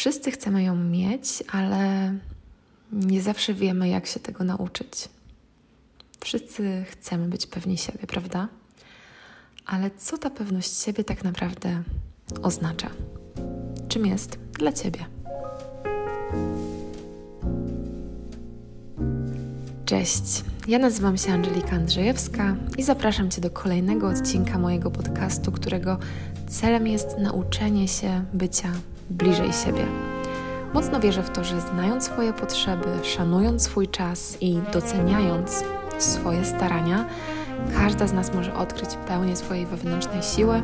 Wszyscy chcemy ją mieć, ale nie zawsze wiemy, jak się tego nauczyć. Wszyscy chcemy być pewni siebie, prawda? Ale co ta pewność siebie tak naprawdę oznacza? Czym jest dla ciebie? Cześć, ja nazywam się Angelika Andrzejewska i zapraszam Cię do kolejnego odcinka mojego podcastu, którego celem jest nauczenie się bycia bliżej siebie. Mocno wierzę w to, że znając swoje potrzeby, szanując swój czas i doceniając swoje starania, każda z nas może odkryć pełnię swojej wewnętrznej siły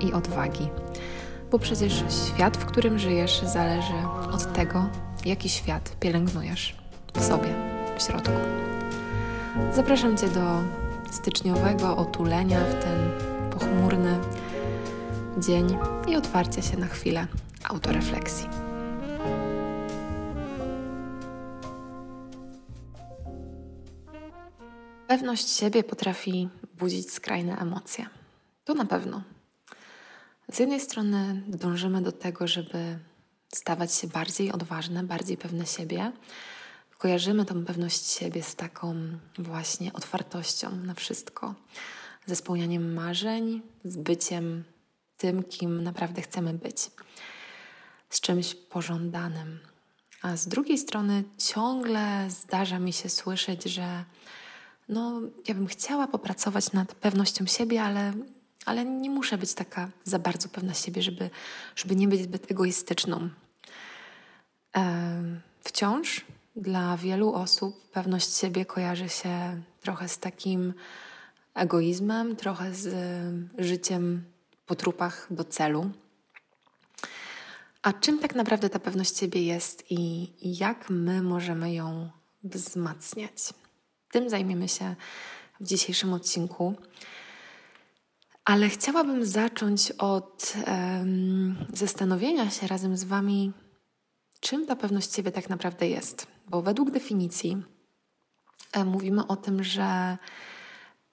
i odwagi. Bo przecież świat, w którym żyjesz, zależy od tego, jaki świat pielęgnujesz w sobie, w środku. Zapraszam Cię do styczniowego otulenia w ten pochmurny dzień i otwarcia się na chwilę autorefleksji. Pewność siebie potrafi budzić skrajne emocje. To na pewno. Z jednej strony dążymy do tego, żeby stawać się bardziej odważne, bardziej pewne siebie. Kojarzymy tą pewność siebie z taką właśnie otwartością na wszystko, ze spełnianiem marzeń, z byciem tym, kim naprawdę chcemy być z czymś pożądanym. A z drugiej strony ciągle zdarza mi się słyszeć, że no, ja bym chciała popracować nad pewnością siebie, ale, ale nie muszę być taka za bardzo pewna siebie, żeby, żeby nie być zbyt egoistyczną. Wciąż dla wielu osób pewność siebie kojarzy się trochę z takim egoizmem, trochę z życiem po trupach do celu. A czym tak naprawdę ta pewność siebie jest i, jak my możemy ją wzmacniać? Tym zajmiemy się w dzisiejszym odcinku. Ale chciałabym zacząć od um, zastanowienia się razem z Wami, czym ta pewność siebie tak naprawdę jest. Bo według definicji e, mówimy o tym, że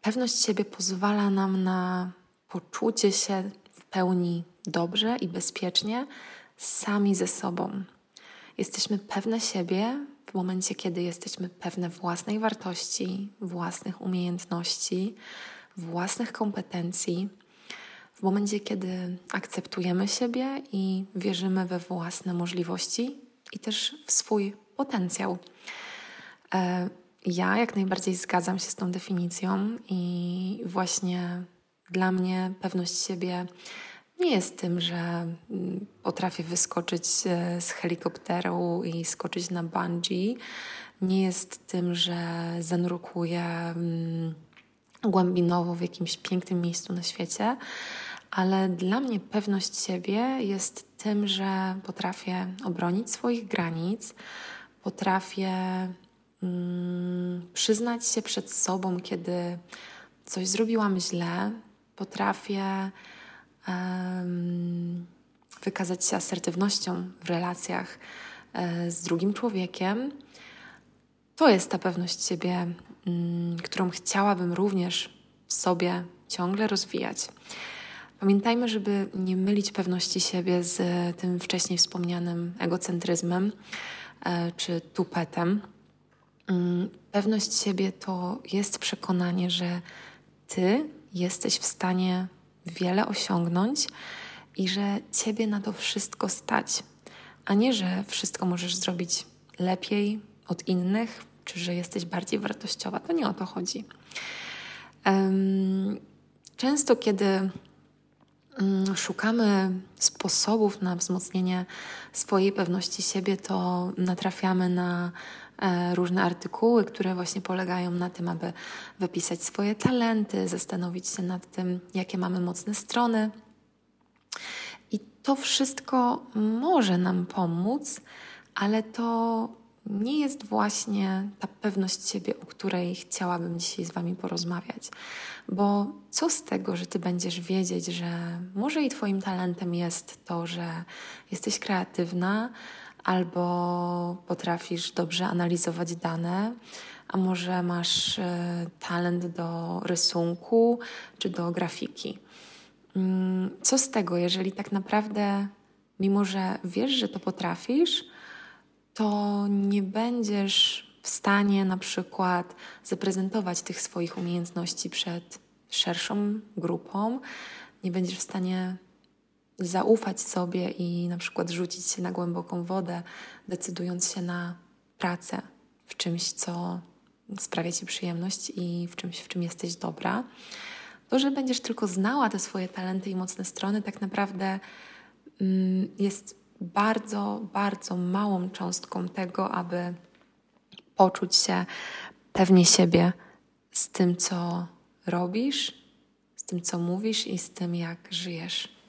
pewność siebie pozwala nam na poczucie się w pełni dobrze i bezpiecznie sami ze sobą. Jesteśmy pewne siebie w momencie, kiedy jesteśmy pewne własnej wartości, własnych umiejętności, własnych kompetencji, w momencie, kiedy akceptujemy siebie i wierzymy we własne możliwości i też w swój potencjał. E, ja jak najbardziej zgadzam się z tą definicją i właśnie dla mnie pewność siebie nie jest tym, że mm, potrafię wyskoczyć e, z helikopteru i skoczyć na bungee. Nie jest tym, że zanurkuję mm, głębinowo w jakimś pięknym miejscu na świecie, ale dla mnie pewność siebie jest tym, że potrafię obronić swoich granic, potrafię mm, przyznać się przed sobą, kiedy coś zrobiłam źle, potrafię wykazać się asertywnością w relacjach e, z drugim człowiekiem. To jest ta pewność siebie, mm, którą chciałabym również w sobie ciągle rozwijać. Pamiętajmy, żeby nie mylić pewności siebie z tym wcześniej wspomnianym egocentryzmem e, czy tupetem. Mm, pewność siebie to jest przekonanie, że ty jesteś w stanie wiele osiągnąć i że ciebie na to wszystko stać, a nie, że wszystko możesz zrobić lepiej od innych, czy że jesteś bardziej wartościowa. To nie o to chodzi. Często, kiedy mm, szukamy sposobów na wzmocnienie swojej pewności siebie, to natrafiamy na różne artykuły, które właśnie polegają na tym, aby wypisać swoje talenty, zastanowić się nad tym, jakie mamy mocne strony. I to wszystko może nam pomóc, ale to nie jest właśnie ta pewność siebie, o której chciałabym dzisiaj z Wami porozmawiać. Bo co z tego, że Ty będziesz wiedzieć, że może i Twoim talentem jest to, że jesteś kreatywna, albo potrafisz dobrze analizować dane, a może masz e, talent do rysunku czy do grafiki. Mm, co z tego, jeżeli tak naprawdę mimo że wiesz, że to potrafisz, to nie będziesz w stanie na przykład zaprezentować tych swoich umiejętności przed szerszą grupą, nie będziesz w stanie zaufać sobie i na przykład rzucić się na głęboką wodę, decydując się na pracę w czymś, co sprawia ci przyjemność i w czymś, w czym jesteś dobra. To, że będziesz tylko znała te swoje talenty i mocne strony, tak naprawdę mm, jest bardzo, bardzo małą cząstką tego, aby poczuć się pewnie siebie z tym, co robisz, z tym, co mówisz i z tym, jak żyjesz.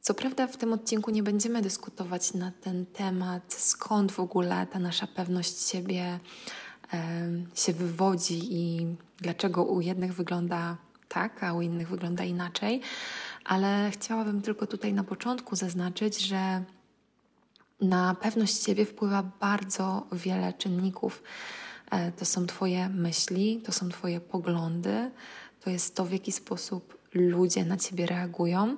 Co prawda, w tym odcinku nie będziemy dyskutować na ten temat, skąd w ogóle ta nasza pewność siebie się wywodzi i dlaczego u jednych wygląda tak, a u innych wygląda inaczej, ale chciałabym tylko tutaj na początku zaznaczyć, że na pewność siebie wpływa bardzo wiele czynników. E, to są Twoje myśli, to są Twoje poglądy, to jest to, w jaki sposób ludzie na Ciebie reagują.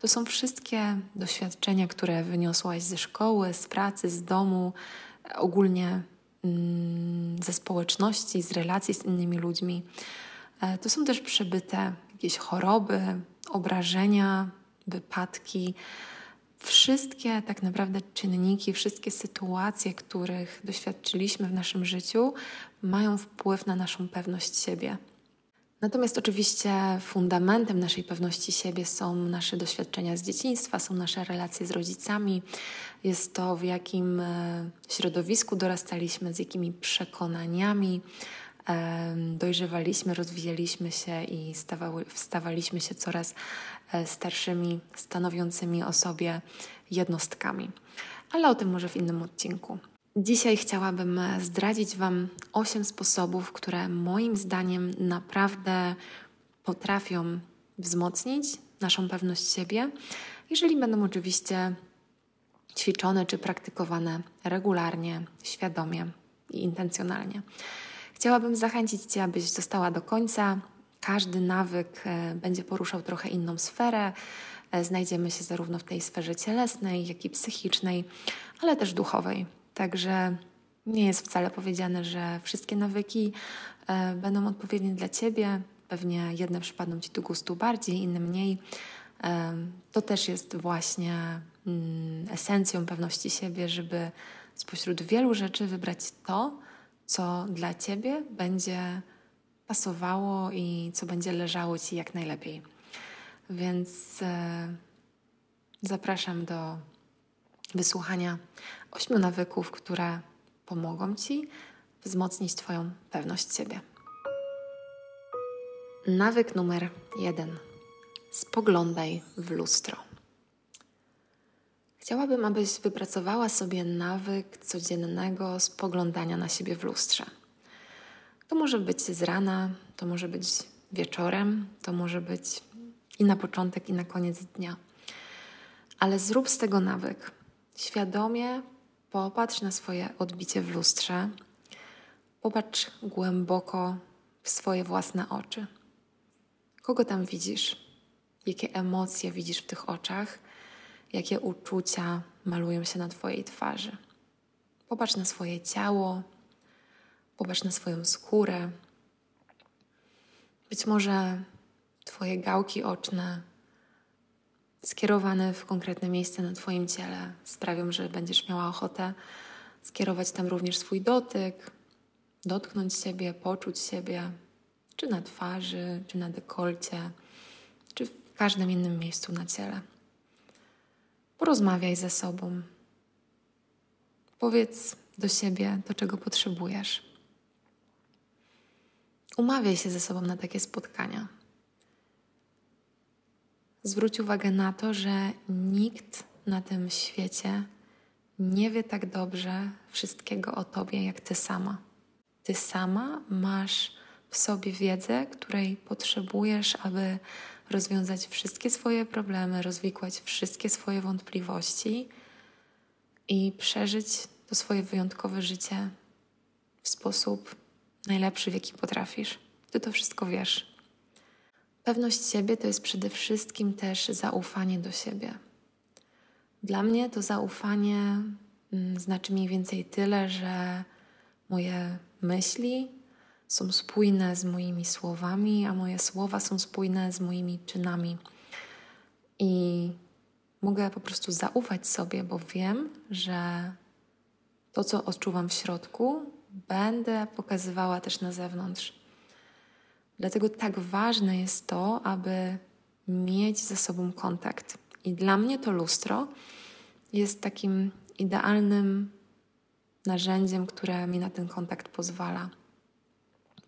To są wszystkie doświadczenia, które wyniosłaś ze szkoły, z pracy, z domu, ogólnie mm, ze społeczności, z relacji z innymi ludźmi. E, to są też przebyte jakieś choroby, obrażenia, wypadki. Wszystkie tak naprawdę czynniki, wszystkie sytuacje, których doświadczyliśmy w naszym życiu, mają wpływ na naszą pewność siebie. Natomiast oczywiście fundamentem naszej pewności siebie są nasze doświadczenia z dzieciństwa, są nasze relacje z rodzicami, jest to w jakim e, środowisku dorastaliśmy, z jakimi przekonaniami dojrzewaliśmy, rozwijaliśmy się i stawały, stawaliśmy się coraz e, starszymi, stanowiącymi o sobie jednostkami. Ale o tym może w innym odcinku. Dzisiaj chciałabym zdradzić Wam osiem sposobów, które moim zdaniem naprawdę potrafią wzmocnić naszą pewność siebie, jeżeli będą oczywiście ćwiczone czy praktykowane regularnie, świadomie i intencjonalnie. Chciałabym zachęcić Cię, abyś została do końca. Każdy nawyk e, będzie poruszał trochę inną sferę. E, znajdziemy się zarówno w tej sferze cielesnej, jak i psychicznej, ale też duchowej. Także nie jest wcale powiedziane, że wszystkie nawyki e, będą odpowiednie dla Ciebie. Pewnie jedne przypadną Ci do gustu bardziej, inne mniej. To też jest właśnie mm, esencją pewności siebie, żeby spośród wielu rzeczy wybrać to, co dla Ciebie będzie pasowało i co będzie leżało Ci jak najlepiej. Więc e, zapraszam do wysłuchania ośmiu nawyków, które pomogą Ci wzmocnić Twoją pewność siebie. Nawyk numer jeden. Spoglądaj w lustro. Chciałabym, abyś wypracowała sobie nawyk codziennego spoglądania na siebie w lustrze. To może być z rana, to może być wieczorem, to może być i na początek, i na koniec dnia. Ale zrób z tego nawyk. Świadomie popatrz na swoje odbicie w lustrze, popatrz głęboko w swoje własne oczy. Kogo tam widzisz? Jakie emocje widzisz w tych oczach? jakie uczucia malują się na Twojej twarzy. Popatrz na swoje ciało, popatrz na swoją skórę. Być może Twoje gałki oczne skierowane w konkretne miejsce na Twoim ciele sprawią, że będziesz miała ochotę skierować tam również swój dotyk, dotknąć siebie, poczuć siebie, czy na twarzy, czy na dekolcie, czy w każdym innym miejscu na ciele. Porozmawiaj ze sobą. Powiedz do siebie to, czego potrzebujesz. Umawiaj się ze sobą na takie spotkania. Zwróć uwagę na to, że nikt na tym świecie nie wie tak dobrze wszystkiego o tobie, jak ty sama. Ty sama masz w sobie wiedzę, której potrzebujesz, aby rozwiązać wszystkie swoje problemy, rozwikłać wszystkie swoje wątpliwości i przeżyć to swoje wyjątkowe życie w sposób najlepszy, w jaki potrafisz. Ty to wszystko wiesz. Pewność siebie to jest przede wszystkim też zaufanie do siebie. Dla mnie to zaufanie mm, znaczy mniej więcej tyle, że moje myśli są spójne z moimi słowami, a moje słowa są spójne z moimi czynami. I mogę po prostu zaufać sobie, bo wiem, że to, co odczuwam w środku, będę pokazywała też na zewnątrz. Dlatego tak ważne jest to, aby mieć ze sobą kontakt. I dla mnie to lustro jest takim idealnym narzędziem, które mi na ten kontakt pozwala.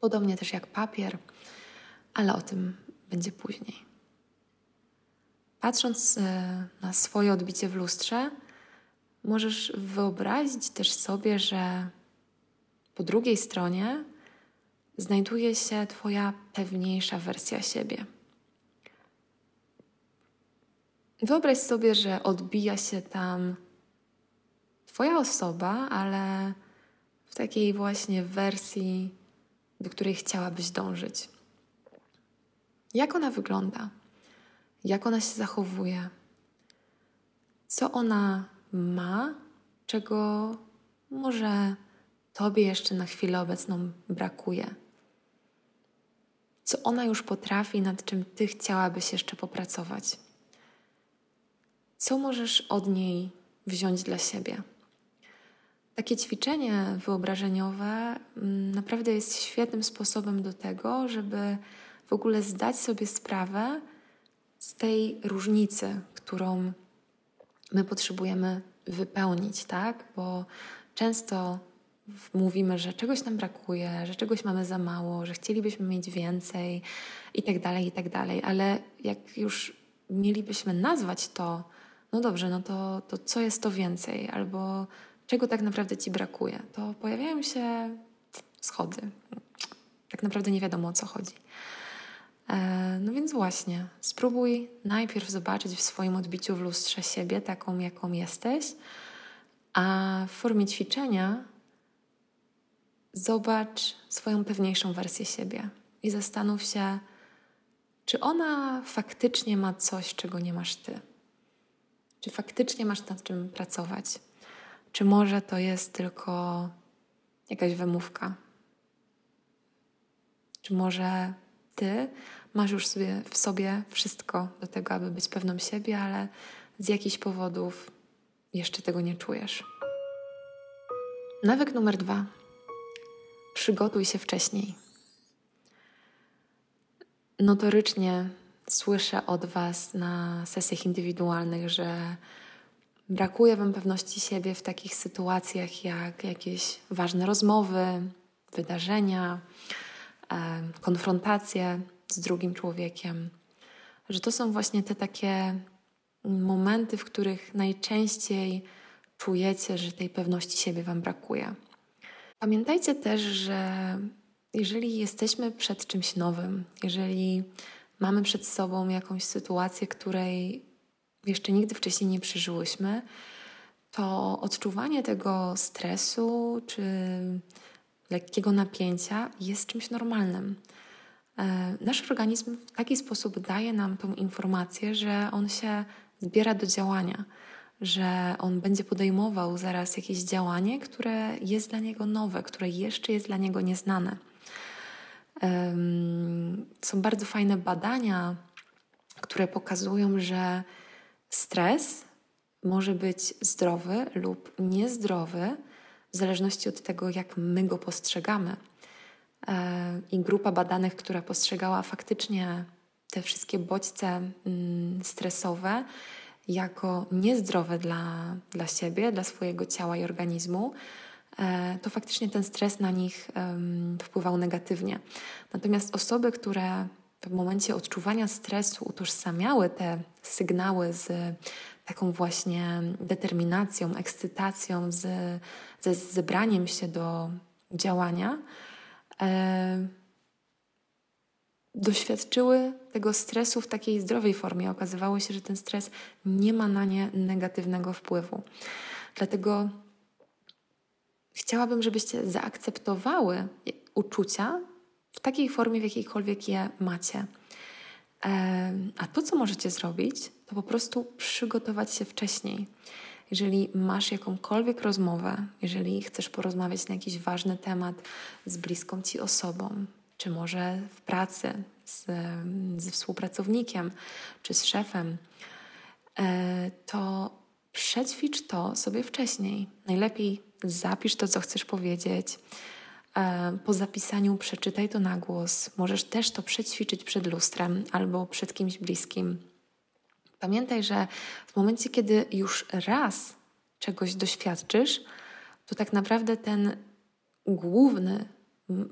Podobnie też jak papier, ale o tym będzie później. Patrząc e, na swoje odbicie w lustrze, możesz wyobrazić też sobie, że po drugiej stronie znajduje się Twoja pewniejsza wersja siebie. Wyobraź sobie, że odbija się tam Twoja osoba, ale w takiej właśnie wersji, do której chciałabyś dążyć. Jak ona wygląda? Jak ona się zachowuje? Co ona ma, czego może Tobie jeszcze na chwilę obecną brakuje? Co ona już potrafi, nad czym Ty chciałabyś jeszcze popracować? Co możesz od niej wziąć dla siebie? Takie ćwiczenie wyobrażeniowe mm, naprawdę jest świetnym sposobem do tego, żeby w ogóle zdać sobie sprawę z tej różnicy, którą my potrzebujemy wypełnić, tak? Bo często mówimy, że czegoś nam brakuje, że czegoś mamy za mało, że chcielibyśmy mieć więcej i tak dalej, i tak dalej, ale jak już mielibyśmy nazwać to, no dobrze, no to, to co jest to więcej, albo czego tak naprawdę ci brakuje, to pojawiają się schody. Tak naprawdę nie wiadomo o co chodzi. E, no więc właśnie, spróbuj najpierw zobaczyć w swoim odbiciu w lustrze siebie taką, jaką jesteś, a w formie ćwiczenia zobacz swoją pewniejszą wersję siebie i zastanów się, czy ona faktycznie ma coś, czego nie masz ty. Czy faktycznie masz nad czym pracować? Czy może to jest tylko jakaś wymówka? Czy może ty masz już sobie, w sobie wszystko do tego, aby być pewną siebie, ale z jakichś powodów jeszcze tego nie czujesz? Nawyk numer dwa. Przygotuj się wcześniej. Notorycznie słyszę od Was na sesjach indywidualnych, że brakuje Wam pewności siebie w takich sytuacjach jak jakieś ważne rozmowy, wydarzenia, e, konfrontacje z drugim człowiekiem. Że to są właśnie te takie momenty, w których najczęściej czujecie, że tej pewności siebie Wam brakuje. Pamiętajcie też, że jeżeli jesteśmy przed czymś nowym, jeżeli mamy przed sobą jakąś sytuację, której jeszcze nigdy wcześniej nie przeżyłyśmy, to odczuwanie tego stresu czy lekkiego napięcia jest czymś normalnym. E, nasz organizm w taki sposób daje nam tą informację, że on się zbiera do działania, że on będzie podejmował zaraz jakieś działanie, które jest dla niego nowe, które jeszcze jest dla niego nieznane. Są bardzo fajne badania, które pokazują, że stres może być zdrowy lub niezdrowy w zależności od tego, jak my go postrzegamy. E, I grupa badanych, która postrzegała faktycznie te wszystkie bodźce mm, stresowe jako niezdrowe dla, dla siebie, dla swojego ciała i organizmu, E, to faktycznie ten stres na nich wpływał negatywnie. Natomiast osoby, które w momencie odczuwania stresu utożsamiały te sygnały z taką właśnie determinacją, ekscytacją, ze zebraniem się do działania, e, doświadczyły tego stresu w takiej zdrowej formie. Okazywało się, że ten stres nie ma na nie negatywnego wpływu. Dlatego chciałabym, żebyście zaakceptowały uczucia w takiej formie, w jakiejkolwiek je macie. A to, co możecie zrobić, to po prostu przygotować się wcześniej. Jeżeli masz jakąkolwiek rozmowę, jeżeli chcesz porozmawiać na jakiś ważny temat z bliską ci osobą, czy może w pracy z, ze współpracownikiem, czy z szefem, e, to przećwicz to sobie wcześniej. Najlepiej zapisz to, co chcesz powiedzieć. E, po zapisaniu przeczytaj to na głos. Możesz też to przećwiczyć przed lustrem albo przed kimś bliskim. Pamiętaj, że w momencie, kiedy już raz czegoś doświadczysz, to tak naprawdę ten główny,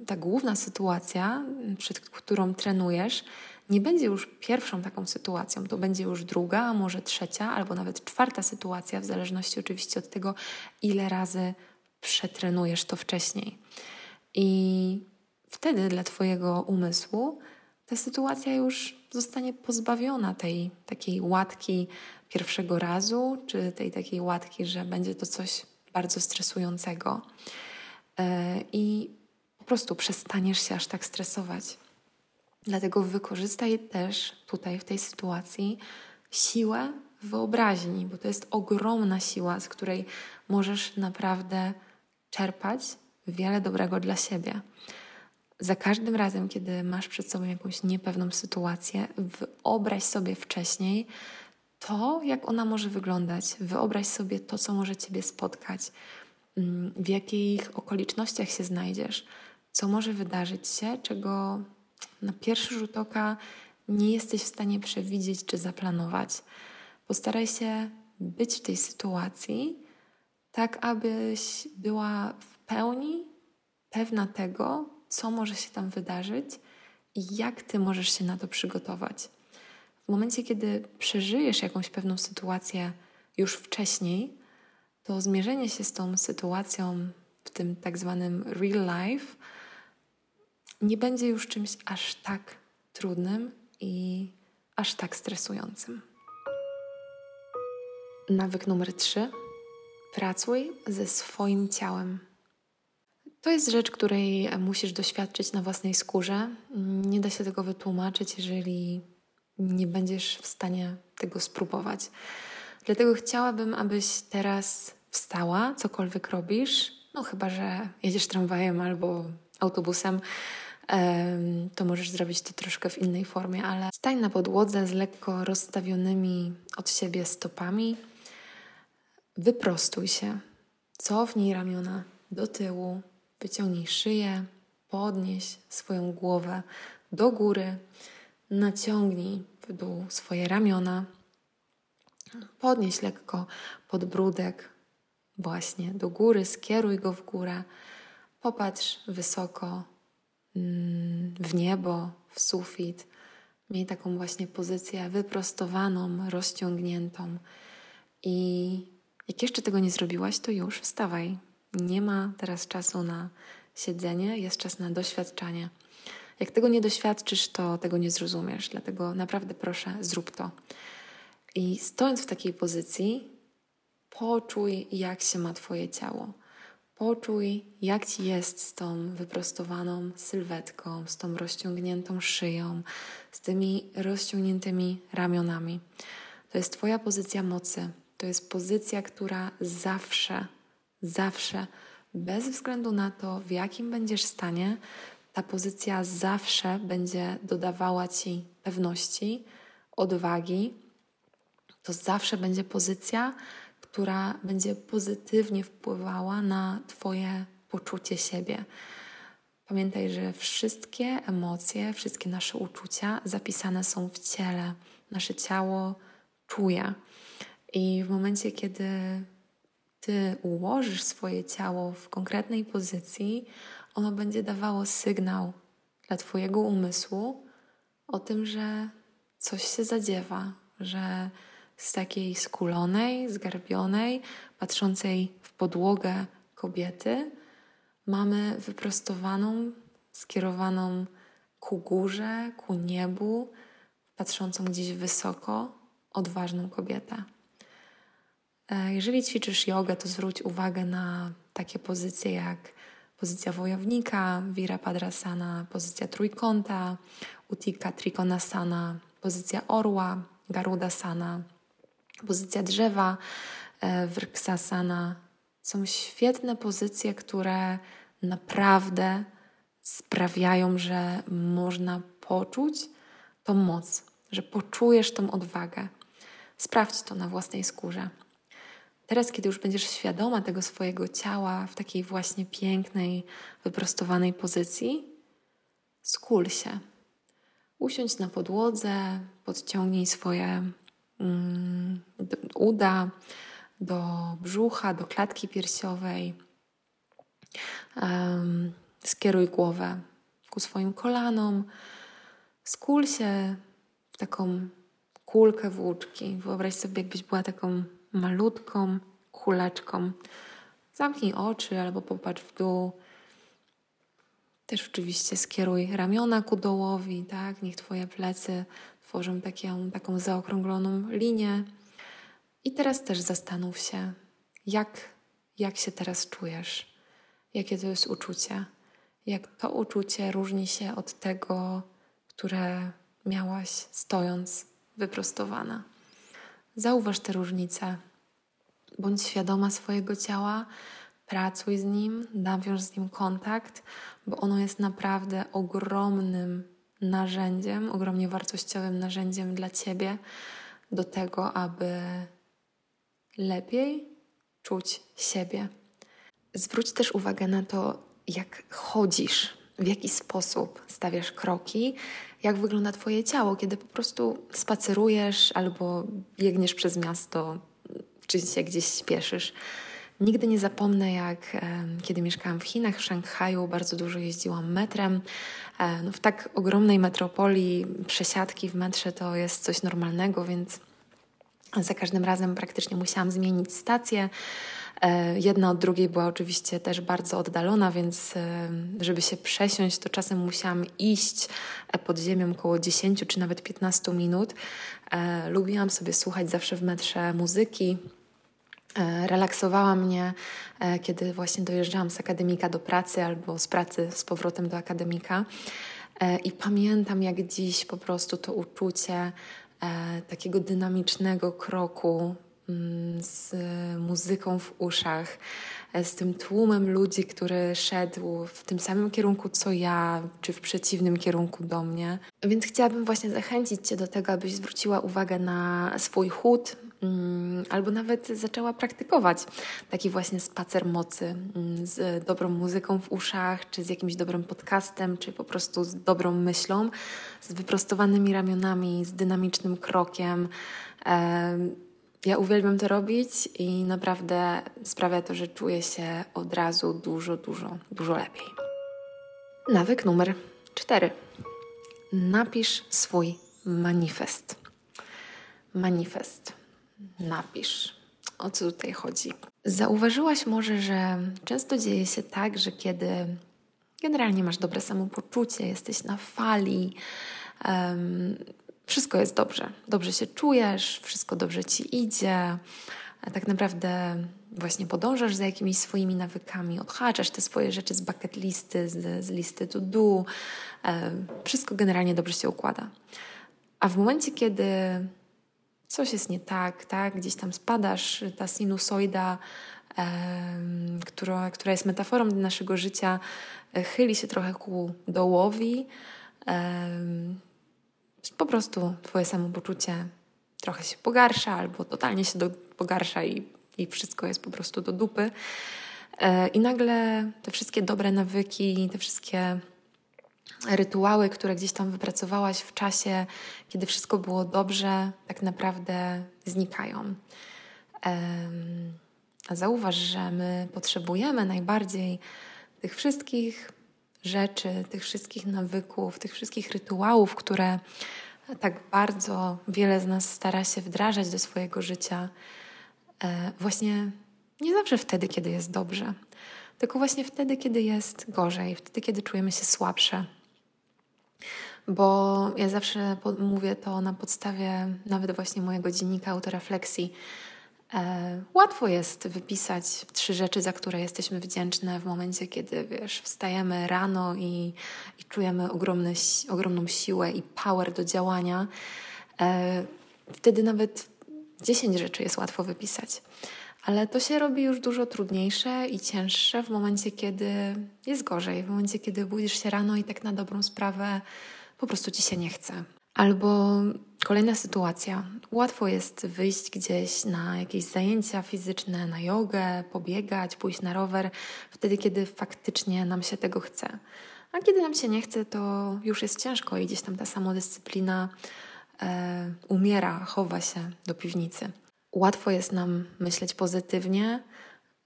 ta główna sytuacja, przed którą trenujesz, nie będzie już pierwszą taką sytuacją. To będzie już druga, a może trzecia, albo nawet czwarta sytuacja, w zależności oczywiście od tego, ile razy przetrenujesz to wcześniej. I wtedy dla Twojego umysłu ta sytuacja już zostanie pozbawiona tej takiej łatki pierwszego razu, czy tej takiej łatki, że będzie to coś bardzo stresującego. E, I prostu przestaniesz się aż tak stresować. Dlatego wykorzystaj też tutaj w tej sytuacji siłę wyobraźni, bo to jest ogromna siła, z której możesz naprawdę czerpać wiele dobrego dla siebie. Za każdym razem, kiedy masz przed sobą jakąś niepewną sytuację, wyobraź sobie wcześniej to, jak ona może wyglądać. Wyobraź sobie to, co może Ciebie spotkać, mm, w jakich okolicznościach się znajdziesz, co może wydarzyć się, czego na pierwszy rzut oka nie jesteś w stanie przewidzieć czy zaplanować. Postaraj się być w tej sytuacji tak, abyś była w pełni pewna tego, co może się tam wydarzyć i jak ty możesz się na to przygotować. W momencie, kiedy przeżyjesz jakąś pewną sytuację już wcześniej, to zmierzenie się z tą sytuacją w tym tak zwanym real life nie będzie już czymś aż tak trudnym i aż tak stresującym. Nawyk numer trzy. Pracuj ze swoim ciałem. To jest rzecz, której musisz doświadczyć na własnej skórze. Nie da się tego wytłumaczyć, jeżeli nie będziesz w stanie tego spróbować. Dlatego chciałabym, abyś teraz wstała, cokolwiek robisz. No, chyba że jedziesz tramwajem albo autobusem, to możesz zrobić to troszkę w innej formie, ale stań na podłodze z lekko rozstawionymi od siebie stopami. Wyprostuj się, cofnij ramiona do tyłu, wyciągnij szyję, podnieś swoją głowę do góry, naciągnij w dół swoje ramiona, podnieś lekko podbródek właśnie do góry, skieruj go w górę, popatrz wysoko w niebo, w sufit. Miej taką właśnie pozycję wyprostowaną, rozciągniętą i jak jeszcze tego nie zrobiłaś, to już wstawaj. Nie ma teraz czasu na siedzenie, jest czas na doświadczanie. Jak tego nie doświadczysz, to tego nie zrozumiesz, dlatego naprawdę proszę, zrób to. I stojąc w takiej pozycji, poczuj, jak się ma Twoje ciało. Poczuj, jak Ci jest z tą wyprostowaną sylwetką, z tą rozciągniętą szyją, z tymi rozciągniętymi ramionami. To jest Twoja pozycja mocy, to jest pozycja, która zawsze, zawsze, bez względu na to, w jakim będziesz stanie, ta pozycja zawsze będzie dodawała ci pewności, odwagi. To zawsze będzie pozycja, która będzie pozytywnie wpływała na Twoje poczucie siebie. Pamiętaj, że wszystkie emocje, wszystkie nasze uczucia zapisane są w ciele. Nasze ciało czuje. I w momencie, kiedy ty ułożysz swoje ciało w konkretnej pozycji, ono będzie dawało sygnał dla Twojego umysłu o tym, że coś się zadziewa, że z takiej skulonej, zgarbionej, patrzącej w podłogę kobiety mamy wyprostowaną, skierowaną ku górze, ku niebu, patrzącą gdzieś wysoko, odważną kobietę. E, jeżeli ćwiczysz jogę, to zwróć uwagę na takie pozycje jak pozycja wojownika, Virabhadrasana, pozycja trójkąta, Uttika Trikonasana, pozycja orła, Garudasana, Pozycja drzewa, e, Vrksasana są świetne pozycje, które naprawdę sprawiają, że można poczuć tą moc, że poczujesz tą odwagę. Sprawdź to na własnej skórze. Teraz, kiedy już będziesz świadoma tego swojego ciała w takiej właśnie pięknej, wyprostowanej pozycji, skul się. Usiądź na podłodze, podciągnij swoje uda do brzucha, do klatki piersiowej. Skieruj głowę ku swoim kolanom. Skul się w taką kulkę włóczki. Wyobraź sobie, jakbyś była taką malutką kuleczką. Zamknij oczy albo popatrz w dół. Też oczywiście skieruj ramiona ku dołowi, tak? Niech Twoje plecy tworzą taką, taką zaokrągloną linię. I teraz też zastanów się, jak, jak się teraz czujesz, jakie to jest uczucie, jak to uczucie różni się od tego, które miałaś stojąc wyprostowana. Zauważ te różnice. Bądź świadoma swojego ciała, pracuj z nim, nawiąż z nim kontakt, bo ono jest naprawdę ogromnym narzędziem, ogromnie wartościowym narzędziem dla ciebie do tego, aby lepiej czuć siebie. Zwróć też uwagę na to, jak chodzisz, w jaki sposób stawiasz kroki, jak wygląda Twoje ciało, kiedy po prostu spacerujesz albo biegniesz przez miasto, czy się gdzieś śpieszysz. Nigdy nie zapomnę, jak e, kiedy mieszkałam w Chinach, w Szanghaju, bardzo dużo jeździłam metrem. E, no, w tak ogromnej metropolii przesiadki w metrze to jest coś normalnego, więc za każdym razem praktycznie musiałam zmienić stację. E, jedna od drugiej była oczywiście też bardzo oddalona, więc e, żeby się przesiąść, to czasem musiałam iść pod ziemią około 10 czy nawet 15 minut. Lubiłam sobie słuchać zawsze w metrze muzyki. Relaksowała mnie, kiedy właśnie dojeżdżałam z akademika do pracy albo z pracy z powrotem do akademika. I pamiętam jak dziś po prostu to uczucie takiego dynamicznego kroku Mm, z muzyką w uszach, e, z tym tłumem ludzi, który szedł w tym samym kierunku co ja, czy w przeciwnym kierunku do mnie. Więc chciałabym właśnie zachęcić Cię do tego, abyś zwróciła uwagę na swój chód, albo nawet zaczęła praktykować taki właśnie spacer mocy mm, z dobrą muzyką w uszach, czy z jakimś dobrym podcastem, czy po prostu z dobrą myślą, z wyprostowanymi ramionami, z dynamicznym krokiem. Ja uwielbiam to robić i naprawdę sprawia to, że czuję się od razu dużo, dużo, dużo lepiej. Nawyk numer cztery. Napisz swój manifest. Manifest. Napisz. O co tutaj chodzi? Zauważyłaś może, że często dzieje się tak, że kiedy generalnie masz dobre samopoczucie, jesteś na fali, um, wszystko jest dobrze. Dobrze się czujesz, wszystko dobrze ci idzie. Tak naprawdę właśnie podążasz za jakimiś swoimi nawykami, odhaczasz te swoje rzeczy z bucket listy, z, z listy to do. E, wszystko generalnie dobrze się układa. A w momencie, kiedy coś jest nie tak, tak, gdzieś tam spadasz, ta sinusoida, e, która, która jest metaforą naszego życia, e, chyli się trochę ku dołowi. E, po prostu Twoje samopoczucie trochę się pogarsza albo totalnie się do, pogarsza i, i wszystko jest po prostu do dupy. E, I nagle te wszystkie dobre nawyki, te wszystkie rytuały, które gdzieś tam wypracowałaś w czasie, kiedy wszystko było dobrze, tak naprawdę znikają. Zauważ, że my potrzebujemy najbardziej tych wszystkich rzeczy, tych wszystkich nawyków, tych wszystkich rytuałów, które tak bardzo wiele z nas stara się wdrażać do swojego życia, e, właśnie nie zawsze wtedy, kiedy jest dobrze, tylko właśnie wtedy, kiedy jest gorzej, wtedy, kiedy czujemy się słabsze. Bo ja zawsze mówię to na podstawie nawet właśnie mojego dziennika autorefleksji, E, łatwo jest wypisać trzy rzeczy, za które jesteśmy wdzięczne w momencie, kiedy wiesz, wstajemy rano i, i czujemy ogromny, ogromną siłę i power do działania. E, wtedy nawet 10 rzeczy jest łatwo wypisać. Ale to się robi już dużo trudniejsze i cięższe w momencie, kiedy jest gorzej, w momencie, kiedy budzisz się rano i tak na dobrą sprawę po prostu ci się nie chce. Albo kolejna sytuacja. Łatwo jest wyjść gdzieś na jakieś zajęcia fizyczne, na jogę, pobiegać, pójść na rower, wtedy, kiedy faktycznie nam się tego chce. A kiedy nam się nie chce, to już jest ciężko i gdzieś tam ta samodyscyplina e, umiera, chowa się do piwnicy. Łatwo jest nam myśleć pozytywnie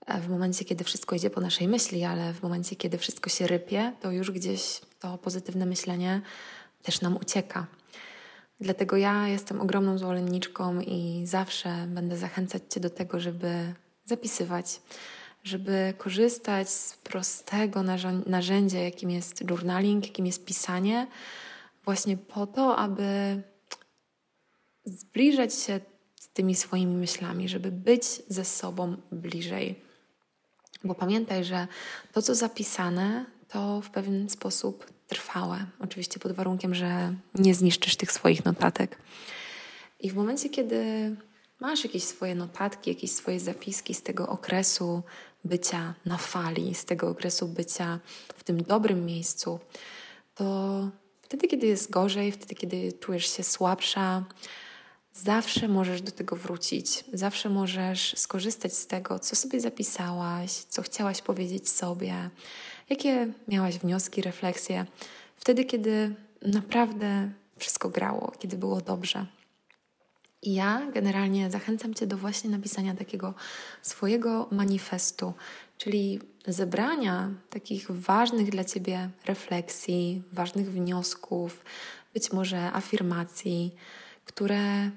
e, w momencie, kiedy wszystko idzie po naszej myśli, ale w momencie, kiedy wszystko się rypie, to już gdzieś to pozytywne myślenie też nam ucieka. Dlatego ja jestem ogromną zwolenniczką i zawsze będę zachęcać Cię do tego, żeby zapisywać, żeby korzystać z prostego narzędzia, jakim jest journaling, jakim jest pisanie, właśnie po to, aby zbliżać się tymi swoimi myślami, żeby być ze sobą bliżej. Bo pamiętaj, że to, co zapisane, to w pewien sposób trwałe. Oczywiście pod warunkiem, że nie zniszczysz tych swoich notatek. I w momencie, kiedy masz jakieś swoje notatki, jakieś swoje zapiski z tego okresu bycia na fali, z tego okresu bycia w tym dobrym miejscu, to wtedy, kiedy jest gorzej, wtedy, kiedy czujesz się słabsza, zawsze możesz do tego wrócić. Zawsze możesz skorzystać z tego, co sobie zapisałaś, co chciałaś powiedzieć sobie, jakie miałaś wnioski, refleksje, wtedy, kiedy naprawdę wszystko grało, kiedy było dobrze. I ja generalnie zachęcam Cię do właśnie napisania takiego swojego manifestu, czyli zebrania takich ważnych dla Ciebie refleksji, ważnych wniosków, być może afirmacji, które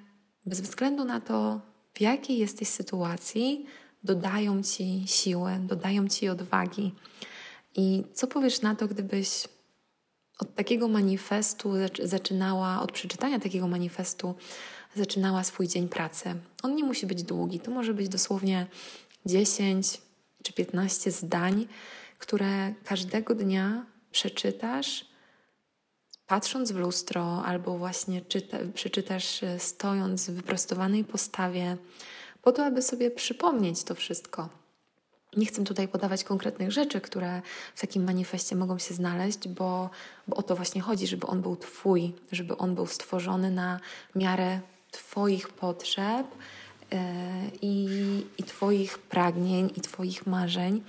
bez względu na to, w jakiej jesteś sytuacji, dodają Ci siły, dodają Ci odwagi. I co powiesz na to, gdybyś od takiego manifestu zaczynała, od przeczytania takiego manifestu, zaczynała swój dzień pracy? On nie musi być długi, to może być dosłownie 10 czy 15 zdań, które każdego dnia przeczytasz, patrząc w lustro, albo właśnie czyta, przeczytasz e, stojąc w wyprostowanej postawie, po to, aby sobie przypomnieć to wszystko nie chcę tutaj podawać konkretnych rzeczy, które w takim manifestie mogą się znaleźć, bo, bo o to właśnie chodzi, żeby on był Twój, żeby on był stworzony na miarę Twoich potrzeb yy, i, i Twoich pragnień, i Twoich marzeń.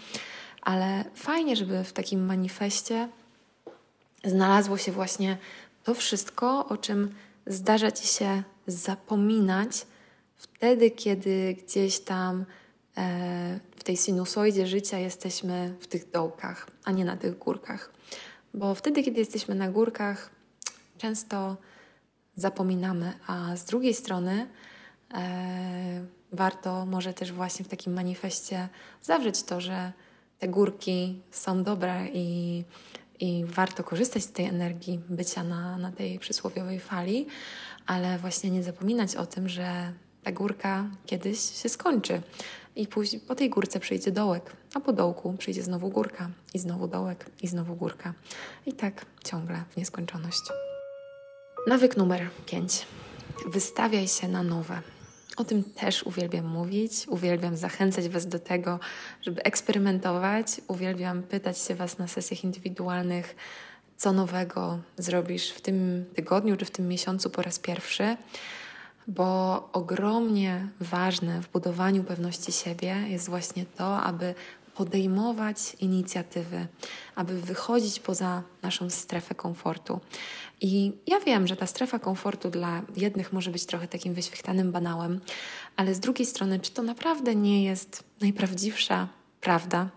Ale fajnie, żeby w takim manifestie znalazło się właśnie to wszystko, o czym zdarza Ci się zapominać wtedy, kiedy gdzieś tam E, w tej sinusoidzie życia jesteśmy w tych dołkach, a nie na tych górkach. Bo wtedy, kiedy jesteśmy na górkach, często zapominamy, a z drugiej strony e, warto może też właśnie w takim manifestie zawrzeć to, że te górki są dobre i, i warto korzystać z tej energii bycia na, na tej przysłowiowej fali, ale właśnie nie zapominać o tym, że ta górka kiedyś się skończy, i później po tej górce przyjdzie dołek, a po dołku przyjdzie znowu górka i znowu dołek i znowu górka. I tak ciągle w nieskończoność. Nawyk numer 5. Wystawiaj się na nowe. O tym też uwielbiam mówić, uwielbiam zachęcać Was do tego, żeby eksperymentować. Uwielbiam pytać się Was na sesjach indywidualnych, co nowego zrobisz w tym tygodniu czy w tym miesiącu po raz pierwszy bo ogromnie ważne w budowaniu pewności siebie jest właśnie to, aby podejmować inicjatywy, aby wychodzić poza naszą strefę komfortu. I ja wiem, że ta strefa komfortu dla jednych może być trochę takim wyświechtanym banałem, ale z drugiej strony, czy to naprawdę nie jest najprawdziwsza prawda?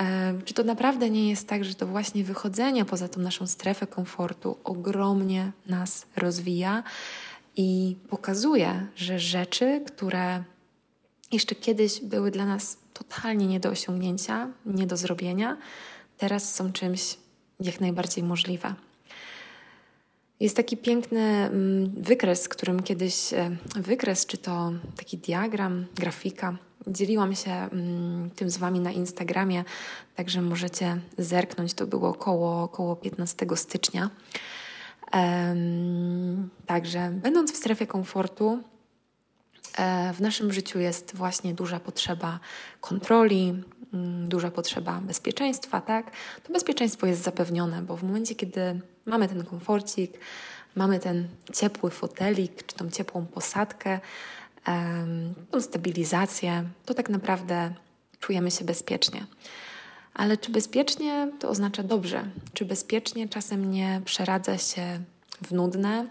E, czy to naprawdę nie jest tak, że to właśnie wychodzenie poza tą naszą strefę komfortu ogromnie nas rozwija i pokazuje, że rzeczy, które jeszcze kiedyś były dla nas totalnie nie do osiągnięcia, nie do zrobienia, teraz są czymś jak najbardziej możliwe. Jest taki piękny mm, wykres, którym kiedyś, e, wykres czy to taki diagram, grafika, dzieliłam się mm, tym z Wami na Instagramie, także możecie zerknąć. To było około, około 15 stycznia. Także, będąc w strefie komfortu, w naszym życiu jest właśnie duża potrzeba kontroli, mm, duża potrzeba bezpieczeństwa, tak? To bezpieczeństwo jest zapewnione, bo w momencie, kiedy mamy ten komforcik, mamy ten ciepły fotelik, czy tą ciepłą posadkę, tą stabilizację, to tak naprawdę czujemy się bezpiecznie. Ale czy bezpiecznie to oznacza dobrze? Czy bezpiecznie czasem nie przeradza się w nudne,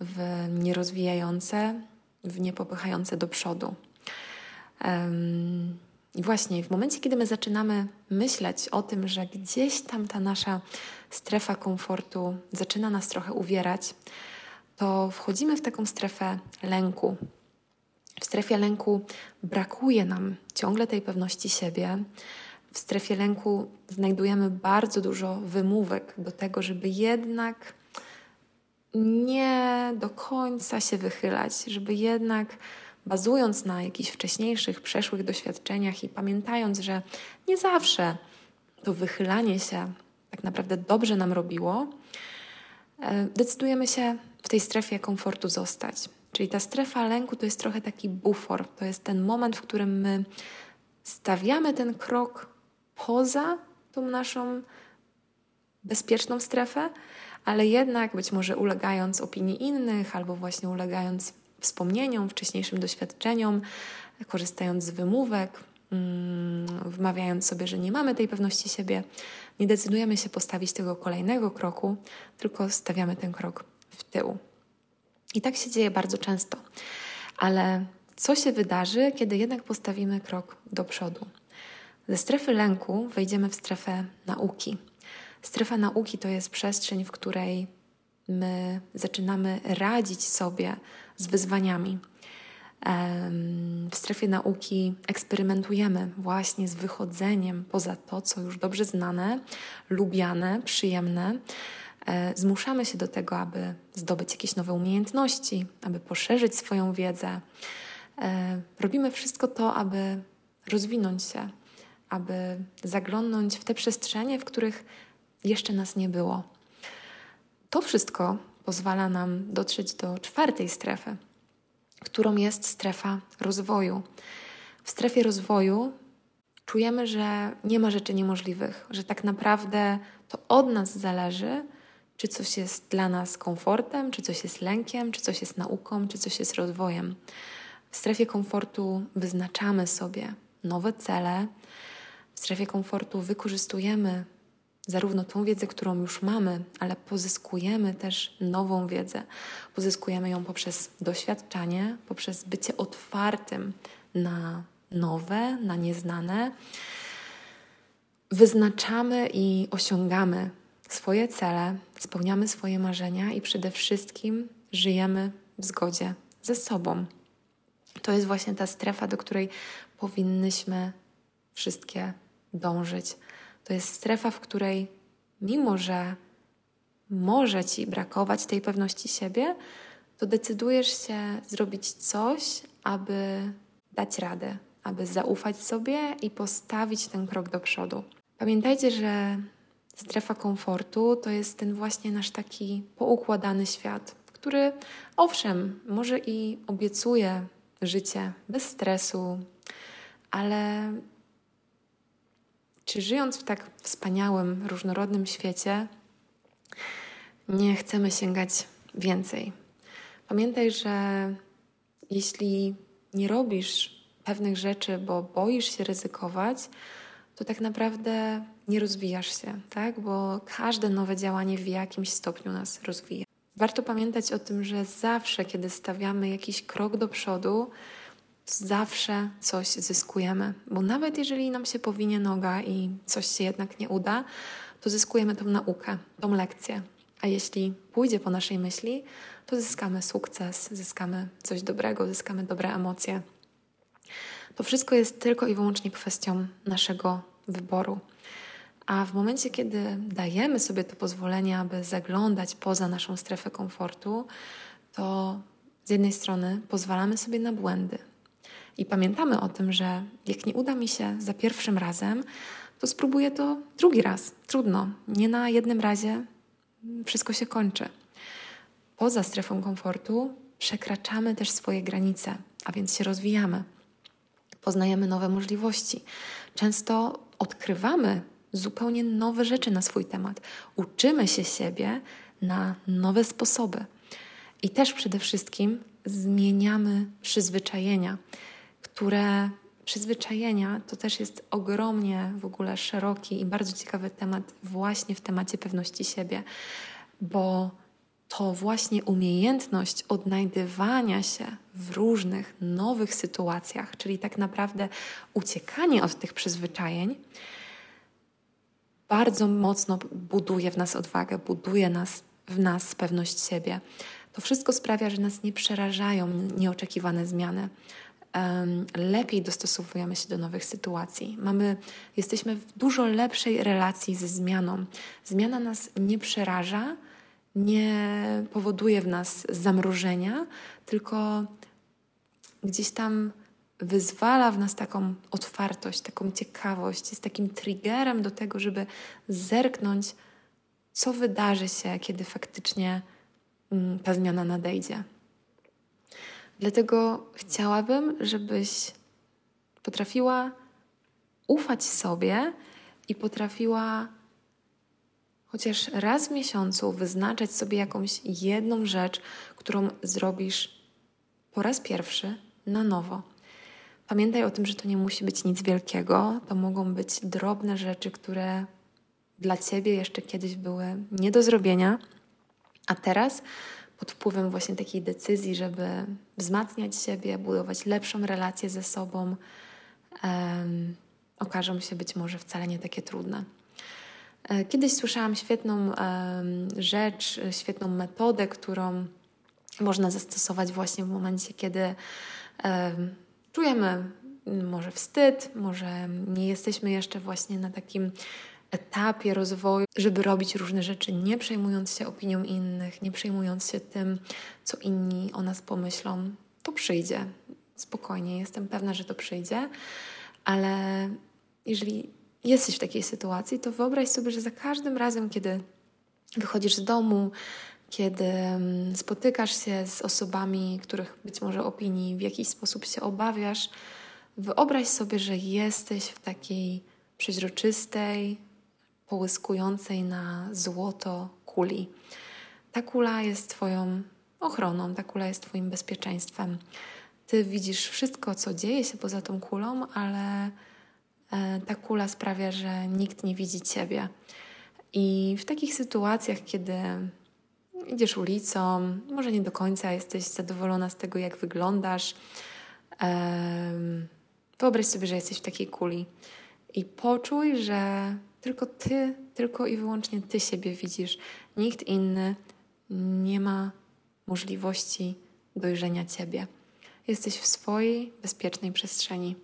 w nierozwijające, w niepopychające do przodu? I właśnie w momencie, kiedy my zaczynamy myśleć o tym, że gdzieś tam ta nasza strefa komfortu zaczyna nas trochę uwierać, to wchodzimy w taką strefę lęku. W strefie lęku brakuje nam ciągle tej pewności siebie. W strefie lęku znajdujemy bardzo dużo wymówek do tego, żeby jednak nie do końca się wychylać, żeby jednak bazując na jakichś wcześniejszych, przeszłych doświadczeniach i pamiętając, że nie zawsze to wychylanie się tak naprawdę dobrze nam robiło, e, decydujemy się w tej strefie komfortu zostać. Czyli ta strefa lęku to jest trochę taki bufor, to jest ten moment, w którym my stawiamy ten krok poza tą naszą bezpieczną strefę, ale jednak być może ulegając opinii innych albo właśnie ulegając wspomnieniom, wcześniejszym doświadczeniom, korzystając z wymówek, mm, wmawiając sobie, że nie mamy tej pewności siebie, nie decydujemy się postawić tego kolejnego kroku, tylko stawiamy ten krok w tył. I tak się dzieje bardzo często. Ale co się wydarzy, kiedy jednak postawimy krok do przodu? Ze strefy lęku wejdziemy w strefę nauki. Strefa nauki to jest przestrzeń, w której my zaczynamy radzić sobie z wyzwaniami. W strefie nauki eksperymentujemy właśnie z wychodzeniem poza to, co już dobrze znane, lubiane, przyjemne. E, zmuszamy się do tego, aby zdobyć jakieś nowe umiejętności, aby poszerzyć swoją wiedzę. E, robimy wszystko to, aby rozwinąć się, aby zaglądnąć w te przestrzenie, w których jeszcze nas nie było. To wszystko pozwala nam dotrzeć do czwartej strefy, którą jest strefa rozwoju. W strefie rozwoju czujemy, że nie ma rzeczy niemożliwych, że tak naprawdę to od nas zależy, czy coś jest dla nas komfortem, czy coś jest lękiem, czy coś jest nauką, czy coś jest rozwojem. W strefie komfortu wyznaczamy sobie nowe cele. W strefie komfortu wykorzystujemy zarówno tą wiedzę, którą już mamy, ale pozyskujemy też nową wiedzę. Pozyskujemy ją poprzez doświadczanie, poprzez bycie otwartym na nowe, na nieznane. Wyznaczamy i osiągamy swoje cele, spełniamy swoje marzenia i przede wszystkim żyjemy w zgodzie ze sobą. To jest właśnie ta strefa, do której powinnyśmy wszystkie dążyć. To jest strefa, w której mimo, że może ci brakować tej pewności siebie, to decydujesz się zrobić coś, aby dać radę, aby zaufać sobie i postawić ten krok do przodu. Pamiętajcie, że strefa komfortu to jest ten właśnie nasz taki poukładany świat, który owszem, może i obiecuje życie bez stresu, ale czy żyjąc w tak wspaniałym, różnorodnym świecie, nie chcemy sięgać więcej? Pamiętaj, że jeśli nie robisz pewnych rzeczy, bo boisz się ryzykować, to tak naprawdę nie rozwijasz się, tak? Bo każde nowe działanie w jakimś stopniu nas rozwija. Warto pamiętać o tym, że zawsze, kiedy stawiamy jakiś krok do przodu, zawsze coś zyskujemy, bo nawet jeżeli nam się powinie noga i coś się jednak nie uda, to zyskujemy tą naukę, tą lekcję. A jeśli pójdzie po naszej myśli, to zyskamy sukces, zyskamy coś dobrego, zyskamy dobre emocje. To wszystko jest tylko i wyłącznie kwestią naszego wyboru. A w momencie, kiedy dajemy sobie to pozwolenie, aby zaglądać poza naszą strefę komfortu, to z jednej strony pozwalamy sobie na błędy, i pamiętamy o tym, że jak nie uda mi się za pierwszym razem, to spróbuję to drugi raz. Trudno. Nie na jednym razie wszystko się kończy. Poza strefą komfortu przekraczamy też swoje granice. a więc się rozwijamy. Poznajemy nowe możliwości. Często odkrywamy zupełnie nowe rzeczy na swój temat. Uczymy się siebie na nowe sposoby. I też przede wszystkim zmieniamy przyzwyczajenia, które przyzwyczajenia to też jest ogromnie w ogóle szeroki i bardzo ciekawy temat właśnie w temacie pewności siebie, bo to właśnie umiejętność odnajdywania się w różnych nowych sytuacjach, czyli tak naprawdę uciekanie od tych przyzwyczajeń, bardzo mocno buduje w nas odwagę, buduje nas, w nas pewność siebie. To wszystko sprawia, że nas nie przerażają nieoczekiwane zmiany. Lepiej dostosowujemy się do nowych sytuacji. Mamy, jesteśmy w dużo lepszej relacji ze zmianą. Zmiana nas nie przeraża, nie powoduje w nas zamrożenia, tylko gdzieś tam wyzwala w nas taką otwartość, taką ciekawość, jest takim triggerem do tego, żeby zerknąć, co wydarzy się, kiedy faktycznie mm, ta zmiana nadejdzie. Dlatego chciałabym, żebyś potrafiła ufać sobie i potrafiła chociaż raz w miesiącu wyznaczać sobie jakąś jedną rzecz, którą zrobisz po raz pierwszy na nowo. Pamiętaj o tym, że to nie musi być nic wielkiego, to mogą być drobne rzeczy, które dla ciebie jeszcze kiedyś były nie do zrobienia, a teraz pod wpływem właśnie takiej decyzji, żeby wzmacniać siebie, budować lepszą relację ze sobą, um, okażą się być może wcale nie takie trudne. E, kiedyś słyszałam świetną um, rzecz, świetną metodę, którą można zastosować właśnie w momencie, kiedy um, czujemy może wstyd, może nie jesteśmy jeszcze właśnie na takim etapie rozwoju, żeby robić różne rzeczy, nie przejmując się opinią innych, nie przejmując się tym, co inni o nas pomyślą. To przyjdzie. Spokojnie, jestem pewna, że to przyjdzie, ale jeżeli jesteś w takiej sytuacji, to wyobraź sobie, że za każdym razem, kiedy wychodzisz z domu, kiedy mm, spotykasz się z osobami, których być może opinii w jakiś sposób się obawiasz, wyobraź sobie, że jesteś w takiej przeźroczystej, połyskującej na złoto kuli. Ta kula jest Twoją ochroną, ta kula jest Twoim bezpieczeństwem. Ty widzisz wszystko, co dzieje się poza tą kulą, ale e, ta kula sprawia, że nikt nie widzi Ciebie. I w takich sytuacjach, kiedy idziesz ulicą, może nie do końca jesteś zadowolona z tego, jak wyglądasz, wyobraź sobie, że jesteś w takiej kuli i poczuj, że tylko ty, tylko i wyłącznie ty siebie widzisz. Nikt inny nie ma możliwości dojrzenia ciebie. Jesteś w swojej bezpiecznej przestrzeni.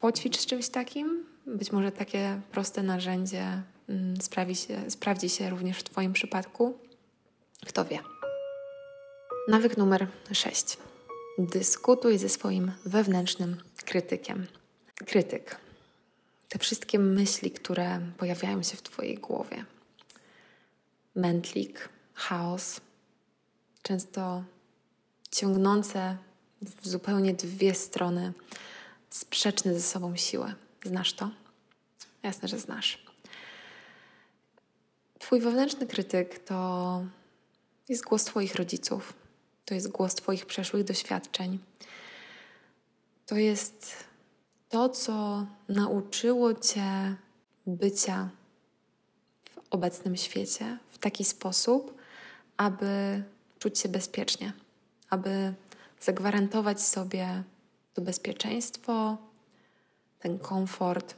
Poćwicz z czymś takim. Być może takie proste narzędzie mm, sprawi się, sprawdzi się również w Twoim przypadku. Kto wie. Nawyk numer 6. Dyskutuj ze swoim wewnętrznym krytykiem. Krytyk te wszystkie myśli, które pojawiają się w Twojej głowie. Mętlik, chaos, często ciągnące w zupełnie dwie strony, sprzeczne ze sobą siły. Znasz to? Jasne, że znasz. Twój wewnętrzny krytyk to jest głos Twoich rodziców, to jest głos Twoich przeszłych doświadczeń. To jest to, co nauczyło Cię bycia w obecnym świecie w taki sposób, aby czuć się bezpiecznie, aby zagwarantować sobie to bezpieczeństwo, ten komfort,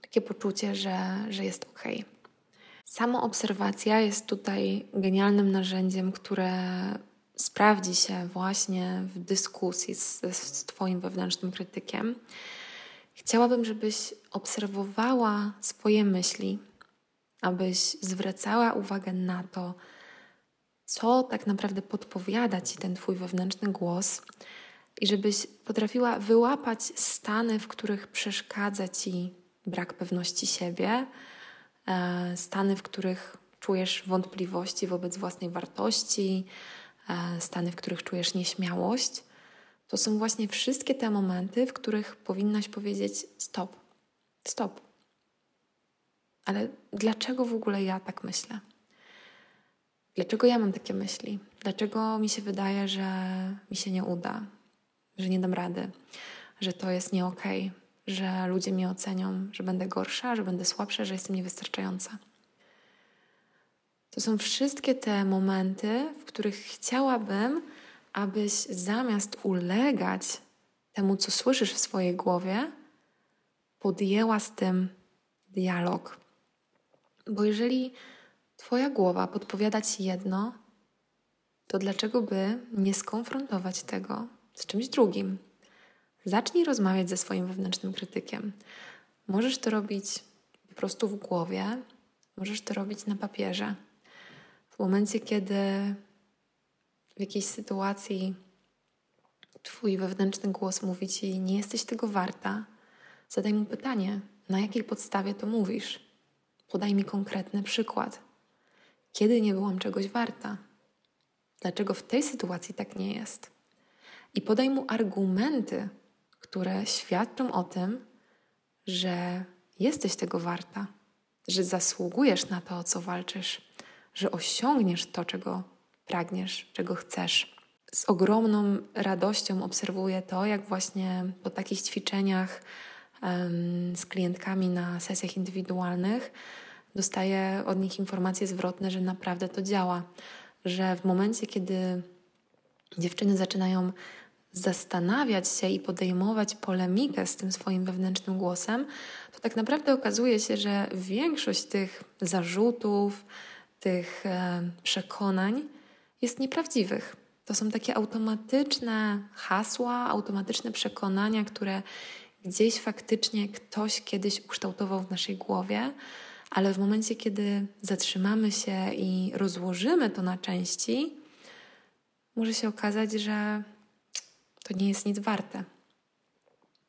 takie poczucie, że, że jest ok. Samoobserwacja jest tutaj genialnym narzędziem, które sprawdzi się właśnie w dyskusji z, z Twoim wewnętrznym krytykiem, chciałabym, żebyś obserwowała swoje myśli, abyś zwracała uwagę na to, co tak naprawdę podpowiada Ci ten Twój wewnętrzny głos i żebyś potrafiła wyłapać stany, w których przeszkadza Ci brak pewności siebie, e, stany, w których czujesz wątpliwości wobec własnej wartości, stany, w których czujesz nieśmiałość, to są właśnie wszystkie te momenty, w których powinnaś powiedzieć stop, stop. Ale dlaczego w ogóle ja tak myślę? Dlaczego ja mam takie myśli? Dlaczego mi się wydaje, że mi się nie uda, że nie dam rady, że to jest nie okay, że ludzie mnie ocenią, że będę gorsza, że będę słabsza, że jestem niewystarczająca? To są wszystkie te momenty, w których chciałabym, abyś zamiast ulegać temu, co słyszysz w swojej głowie, podjęła z tym dialog. Bo jeżeli Twoja głowa podpowiada Ci jedno, to dlaczego by nie skonfrontować tego z czymś drugim? Zacznij rozmawiać ze swoim wewnętrznym krytykiem. Możesz to robić po prostu w głowie, możesz to robić na papierze. W momencie, kiedy w jakiejś sytuacji Twój wewnętrzny głos mówi Ci, nie jesteś tego warta, zadaj mu pytanie, na jakiej podstawie to mówisz. Podaj mi konkretny przykład. Kiedy nie byłam czegoś warta? Dlaczego w tej sytuacji tak nie jest? I podaj mu argumenty, które świadczą o tym, że jesteś tego warta, że zasługujesz na to, o co walczysz, że osiągniesz to, czego pragniesz, czego chcesz. Z ogromną radością obserwuję to, jak właśnie po takich ćwiczeniach um, z klientkami na sesjach indywidualnych dostaję od nich informacje zwrotne, że naprawdę to działa, że w momencie, kiedy dziewczyny zaczynają zastanawiać się i podejmować polemikę z tym swoim wewnętrznym głosem, to tak naprawdę okazuje się, że większość tych zarzutów, tych e, przekonań jest nieprawdziwych. To są takie automatyczne hasła, automatyczne przekonania, które gdzieś faktycznie ktoś kiedyś ukształtował w naszej głowie, ale w momencie, kiedy zatrzymamy się i rozłożymy to na części, może się okazać, że to nie jest nic warte.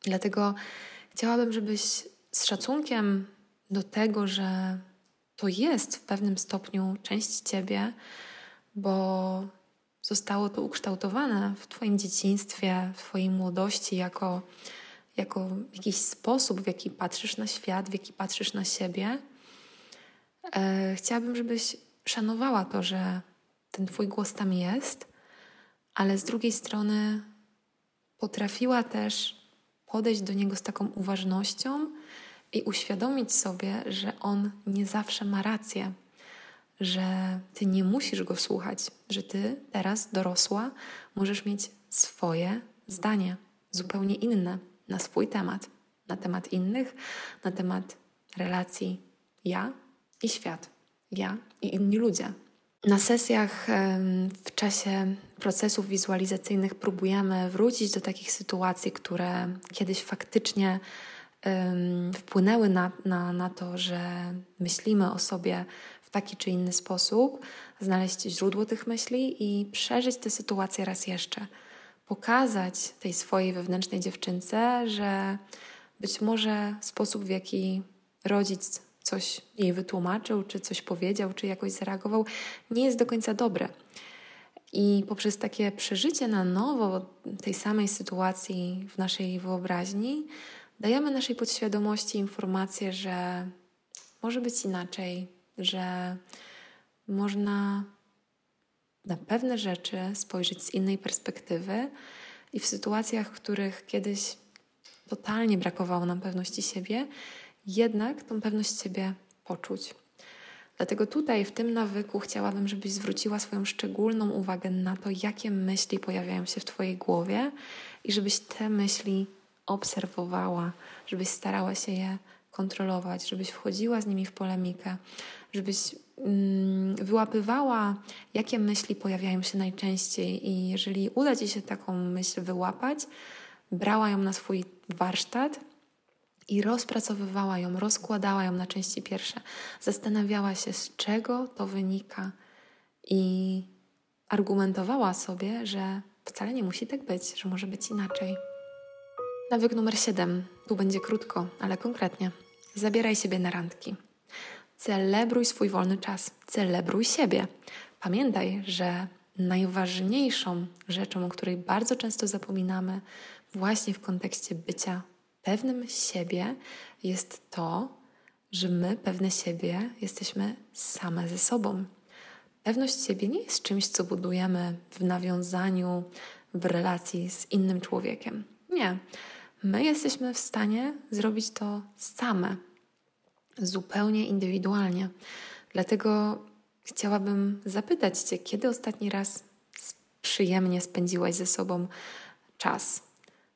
Dlatego chciałabym, żebyś z szacunkiem do tego, że to jest w pewnym stopniu część ciebie, bo zostało to ukształtowane w Twoim dzieciństwie, w Twojej młodości jako, jako jakiś sposób, w jaki patrzysz na świat, w jaki patrzysz na siebie. E, chciałabym, żebyś szanowała to, że ten Twój głos tam jest, ale z drugiej strony potrafiła też podejść do niego z taką uważnością i uświadomić sobie, że on nie zawsze ma rację, że ty nie musisz go słuchać, że ty teraz, dorosła, możesz mieć swoje zdanie, zupełnie inne na swój temat, na temat innych, na temat relacji ja i świat, ja i inni ludzie. Na sesjach w czasie procesów wizualizacyjnych próbujemy wrócić do takich sytuacji, które kiedyś faktycznie wpłynęły na, na, na to, że myślimy o sobie w taki czy inny sposób, znaleźć źródło tych myśli i przeżyć tę sytuację raz jeszcze. Pokazać tej swojej wewnętrznej dziewczynce, że być może sposób, w jaki rodzic coś jej wytłumaczył, czy coś powiedział, czy jakoś zareagował, nie jest do końca dobre. I poprzez takie przeżycie na nowo tej samej sytuacji w naszej wyobraźni, dajemy naszej podświadomości informację, że może być inaczej, że można na pewne rzeczy spojrzeć z innej perspektywy i w sytuacjach, w których kiedyś totalnie brakowało nam pewności siebie, jednak tą pewność siebie poczuć. Dlatego tutaj, w tym nawyku, chciałabym, żebyś zwróciła swoją szczególną uwagę na to, jakie myśli pojawiają się w Twojej głowie i żebyś te myśli obserwowała, żebyś starała się je kontrolować, żebyś wchodziła z nimi w polemikę, żebyś mm, wyłapywała, jakie myśli pojawiają się najczęściej, i jeżeli uda Ci się taką myśl wyłapać, brała ją na swój warsztat i rozpracowywała ją, rozkładała ją na części pierwsze, zastanawiała się, z czego to wynika i argumentowała sobie, że wcale nie musi tak być, że może być inaczej. Nawyk numer 7. Tu będzie krótko, ale konkretnie. Zabieraj siebie na randki. Celebruj swój wolny czas, celebruj siebie. Pamiętaj, że najważniejszą rzeczą, o której bardzo często zapominamy, właśnie w kontekście bycia pewnym siebie, jest to, że my pewne siebie jesteśmy same ze sobą. Pewność siebie nie jest czymś, co budujemy w nawiązaniu, w relacji z innym człowiekiem. Nie. My jesteśmy w stanie zrobić to same, zupełnie indywidualnie. Dlatego chciałabym zapytać Cię, kiedy ostatni raz przyjemnie spędziłaś ze sobą czas?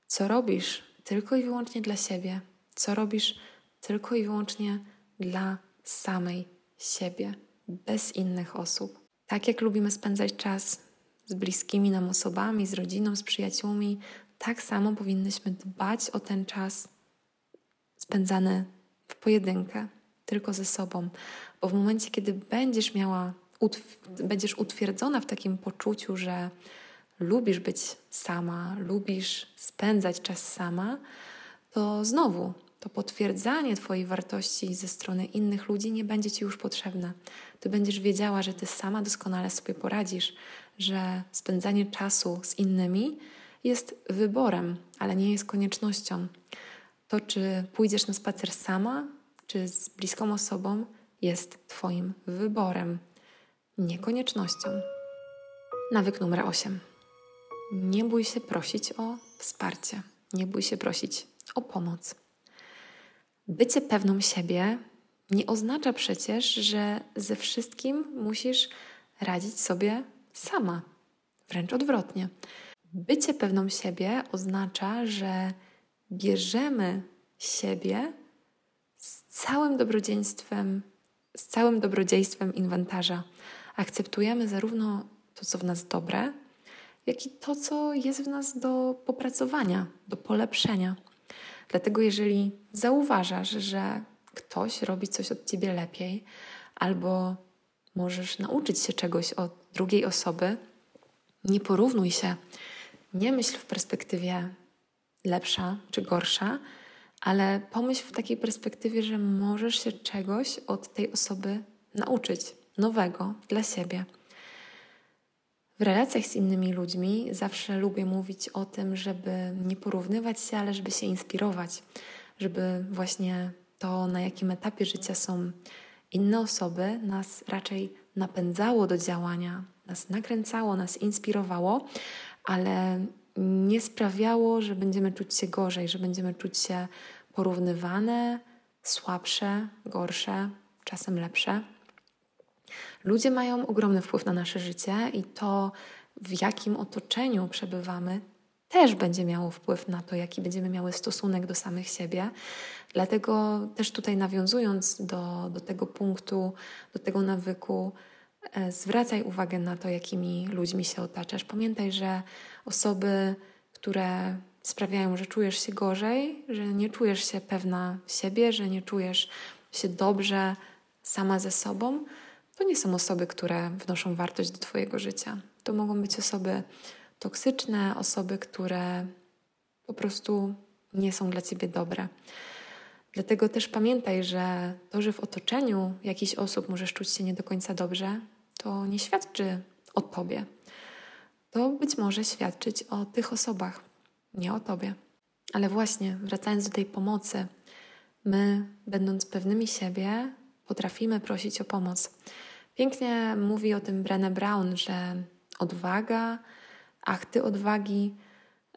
Co robisz tylko i wyłącznie dla siebie? Co robisz tylko i wyłącznie dla samej siebie, bez innych osób? Tak jak lubimy spędzać czas z bliskimi nam osobami, z rodziną, z przyjaciółmi, tak samo powinnyśmy dbać o ten czas spędzany w pojedynkę, tylko ze sobą. Bo w momencie, kiedy będziesz miała, będziesz utwierdzona w takim poczuciu, że lubisz być sama, lubisz spędzać czas sama, to znowu to potwierdzanie Twojej wartości ze strony innych ludzi nie będzie Ci już potrzebne. Ty będziesz wiedziała, że Ty sama doskonale sobie poradzisz, że spędzanie czasu z innymi jest wyborem, ale nie jest koniecznością. To, czy pójdziesz na spacer sama, czy z bliską osobą, jest Twoim wyborem, nie koniecznością. Nawyk numer 8. Nie bój się prosić o wsparcie, nie bój się prosić o pomoc. Bycie pewną siebie nie oznacza przecież, że ze wszystkim musisz radzić sobie sama. Wręcz odwrotnie. Bycie pewną siebie oznacza, że bierzemy siebie z całym dobrodziejstwem, z całym dobrodziejstwem inwentarza. Akceptujemy zarówno to, co w nas dobre, jak i to, co jest w nas do popracowania, do polepszenia. Dlatego, jeżeli zauważasz, że ktoś robi coś od ciebie lepiej, albo możesz nauczyć się czegoś od drugiej osoby, nie porównuj się. Nie myśl w perspektywie lepsza czy gorsza, ale pomyśl w takiej perspektywie, że możesz się czegoś od tej osoby nauczyć, nowego dla siebie. W relacjach z innymi ludźmi zawsze lubię mówić o tym, żeby nie porównywać się, ale żeby się inspirować, żeby właśnie to, na jakim etapie życia są inne osoby, nas raczej napędzało do działania, nas nakręcało, nas inspirowało, ale nie sprawiało, że będziemy czuć się gorzej, że będziemy czuć się porównywane, słabsze, gorsze, czasem lepsze. Ludzie mają ogromny wpływ na nasze życie i to, w jakim otoczeniu przebywamy, też będzie miało wpływ na to, jaki będziemy miały stosunek do samych siebie. Dlatego też tutaj nawiązując do, do tego punktu, do tego nawyku, zwracaj uwagę na to, jakimi ludźmi się otaczasz. Pamiętaj, że osoby, które sprawiają, że czujesz się gorzej, że nie czujesz się pewna siebie, że nie czujesz się dobrze sama ze sobą, to nie są osoby, które wnoszą wartość do Twojego życia. To mogą być osoby toksyczne, osoby, które po prostu nie są dla Ciebie dobre. Dlatego też pamiętaj, że to, że w otoczeniu jakichś osób możesz czuć się nie do końca dobrze, to nie świadczy o Tobie. To być może świadczyć o tych osobach, nie o Tobie. Ale właśnie, wracając do tej pomocy, my, będąc pewnymi siebie, potrafimy prosić o pomoc. Pięknie mówi o tym Brené Brown, że odwaga, akty odwagi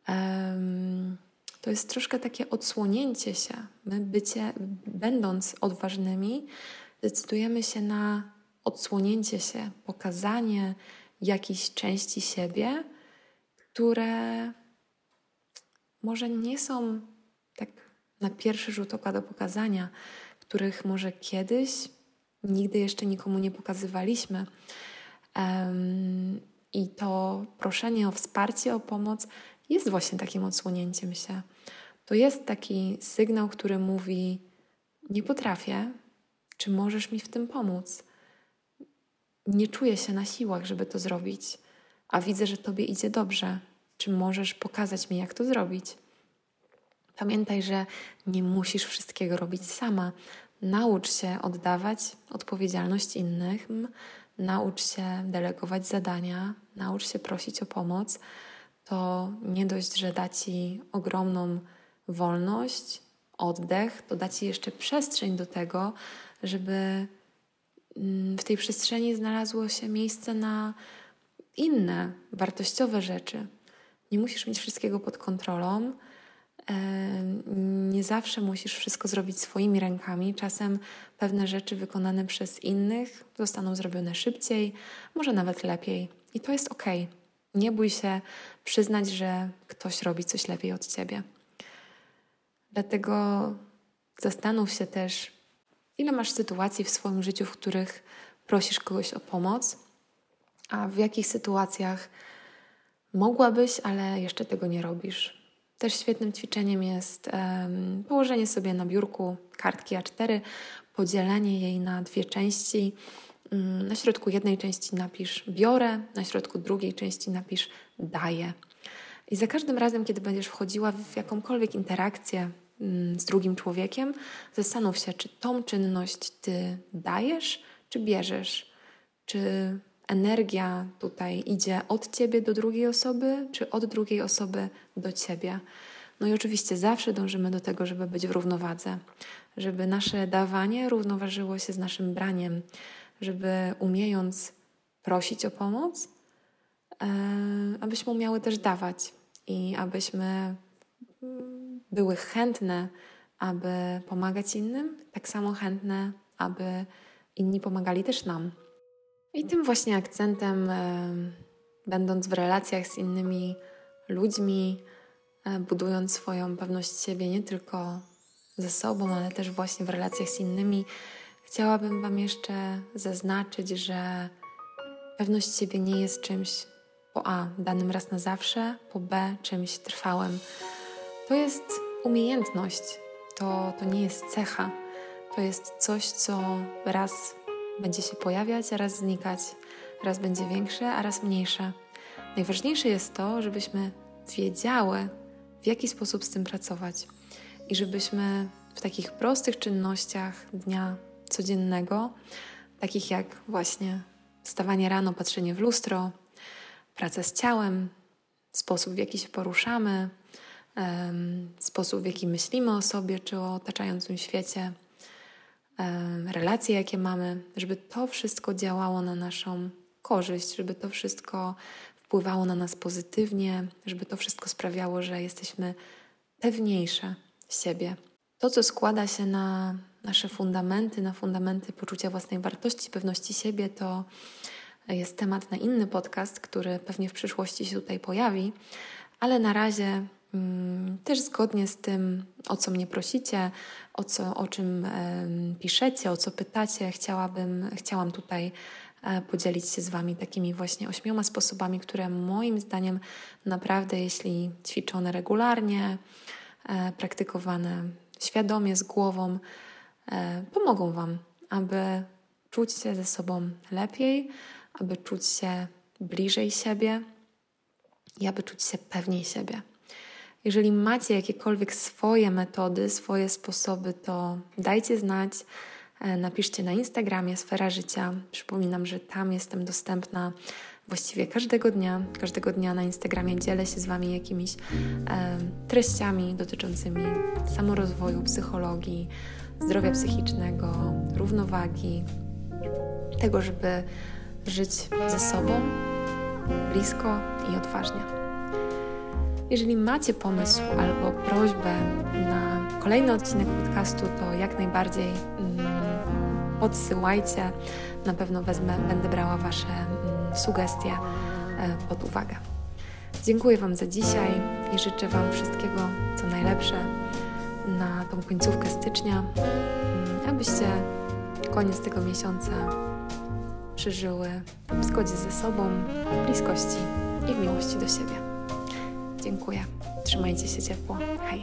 um, to jest troszkę takie odsłonięcie się. My, bycie, będąc odważnymi, decydujemy się na odsłonięcie się, pokazanie jakiejś części siebie, które może nie są tak na pierwszy rzut oka do pokazania, których może kiedyś nigdy jeszcze nikomu nie pokazywaliśmy. Um, I to proszenie o wsparcie, o pomoc jest właśnie takim odsłonięciem się. To jest taki sygnał, który mówi: Nie potrafię, czy możesz mi w tym pomóc? Nie czuję się na siłach, żeby to zrobić, a widzę, że Tobie idzie dobrze. Czy możesz pokazać mi, jak to zrobić? Pamiętaj, że nie musisz wszystkiego robić sama. Naucz się oddawać odpowiedzialność innym naucz się delegować zadania, naucz się prosić o pomoc, to nie dość, że da ci ogromną wolność, oddech, to da ci jeszcze przestrzeń do tego, żeby w tej przestrzeni znalazło się miejsce na inne wartościowe rzeczy. Nie musisz mieć wszystkiego pod kontrolą. Nie zawsze musisz wszystko zrobić swoimi rękami. Czasem pewne rzeczy wykonane przez innych zostaną zrobione szybciej, może nawet lepiej. I to jest ok. Nie bój się przyznać, że ktoś robi coś lepiej od ciebie. Dlatego zastanów się też, ile masz sytuacji w swoim życiu, w których prosisz kogoś o pomoc, a w jakich sytuacjach mogłabyś, ale jeszcze tego nie robisz. Też świetnym ćwiczeniem jest um, położenie sobie na biurku kartki A4, podzielenie jej na dwie części. Um, na środku jednej części napisz biorę, na środku drugiej części napisz daję. I za każdym razem, kiedy będziesz wchodziła w jakąkolwiek interakcję z drugim człowiekiem, zastanów się, czy tą czynność ty dajesz, czy bierzesz, czy energia tutaj idzie od ciebie do drugiej osoby, czy od drugiej osoby do ciebie. No i oczywiście zawsze dążymy do tego, żeby być w równowadze, żeby nasze dawanie równoważyło się z naszym braniem, żeby umiejąc prosić o pomoc, e, abyśmy umiały też dawać i abyśmy mm, były chętne, aby pomagać innym, tak samo chętne, aby inni pomagali też nam. I tym właśnie akcentem, e, będąc w relacjach z innymi ludźmi, e, budując swoją pewność siebie nie tylko ze sobą, ale też właśnie w relacjach z innymi, chciałabym Wam jeszcze zaznaczyć, że pewność siebie nie jest czymś po A danym raz na zawsze, po B czymś trwałym. To jest umiejętność, to, to nie jest cecha, to jest coś, co raz będzie się pojawiać, a raz znikać, raz będzie większe, a raz mniejsze. Najważniejsze jest to, żebyśmy wiedziały, w jaki sposób z tym pracować i żebyśmy w takich prostych czynnościach dnia codziennego, takich jak właśnie wstawanie rano, patrzenie w lustro, praca z ciałem, sposób w jaki się poruszamy, sposób w jaki myślimy o sobie czy o otaczającym świecie, relacje, jakie mamy, żeby to wszystko działało na naszą korzyść, żeby to wszystko wpływało na nas pozytywnie, żeby to wszystko sprawiało, że jesteśmy pewniejsze siebie. To, co składa się na nasze fundamenty, na fundamenty poczucia własnej wartości, pewności siebie, to jest temat na inny podcast, który pewnie w przyszłości się tutaj pojawi, ale na razie też zgodnie z tym, o co mnie prosicie, o, co, o czym piszecie, o co pytacie, chciałabym, chciałam tutaj e, podzielić się z Wami takimi właśnie ośmioma sposobami, które moim zdaniem naprawdę, jeśli ćwiczone regularnie, e, praktykowane świadomie, z głową, e, pomogą Wam, aby czuć się ze sobą lepiej, aby czuć się bliżej siebie i aby czuć się pewniej siebie. Jeżeli macie jakiekolwiek swoje metody, swoje sposoby, to dajcie znać. E, napiszcie na Instagramie Sfera Życia. Przypominam, że tam jestem dostępna właściwie każdego dnia. Każdego dnia na Instagramie dzielę się z Wami jakimiś e, treściami dotyczącymi samorozwoju, psychologii, zdrowia psychicznego, równowagi, tego, żeby żyć ze sobą blisko i odważnie. Jeżeli macie pomysł albo prośbę na kolejny odcinek podcastu, to jak najbardziej mm, podsyłajcie. Na pewno wezmę, będę brała Wasze mm, sugestie e, pod uwagę. Dziękuję Wam za dzisiaj i życzę Wam wszystkiego, co najlepsze na tą końcówkę stycznia, mm, abyście koniec tego miesiąca przeżyły w zgodzie ze sobą, w bliskości i w miłości do siebie. Dziękuję. Trzymajcie się ciepło. Hej.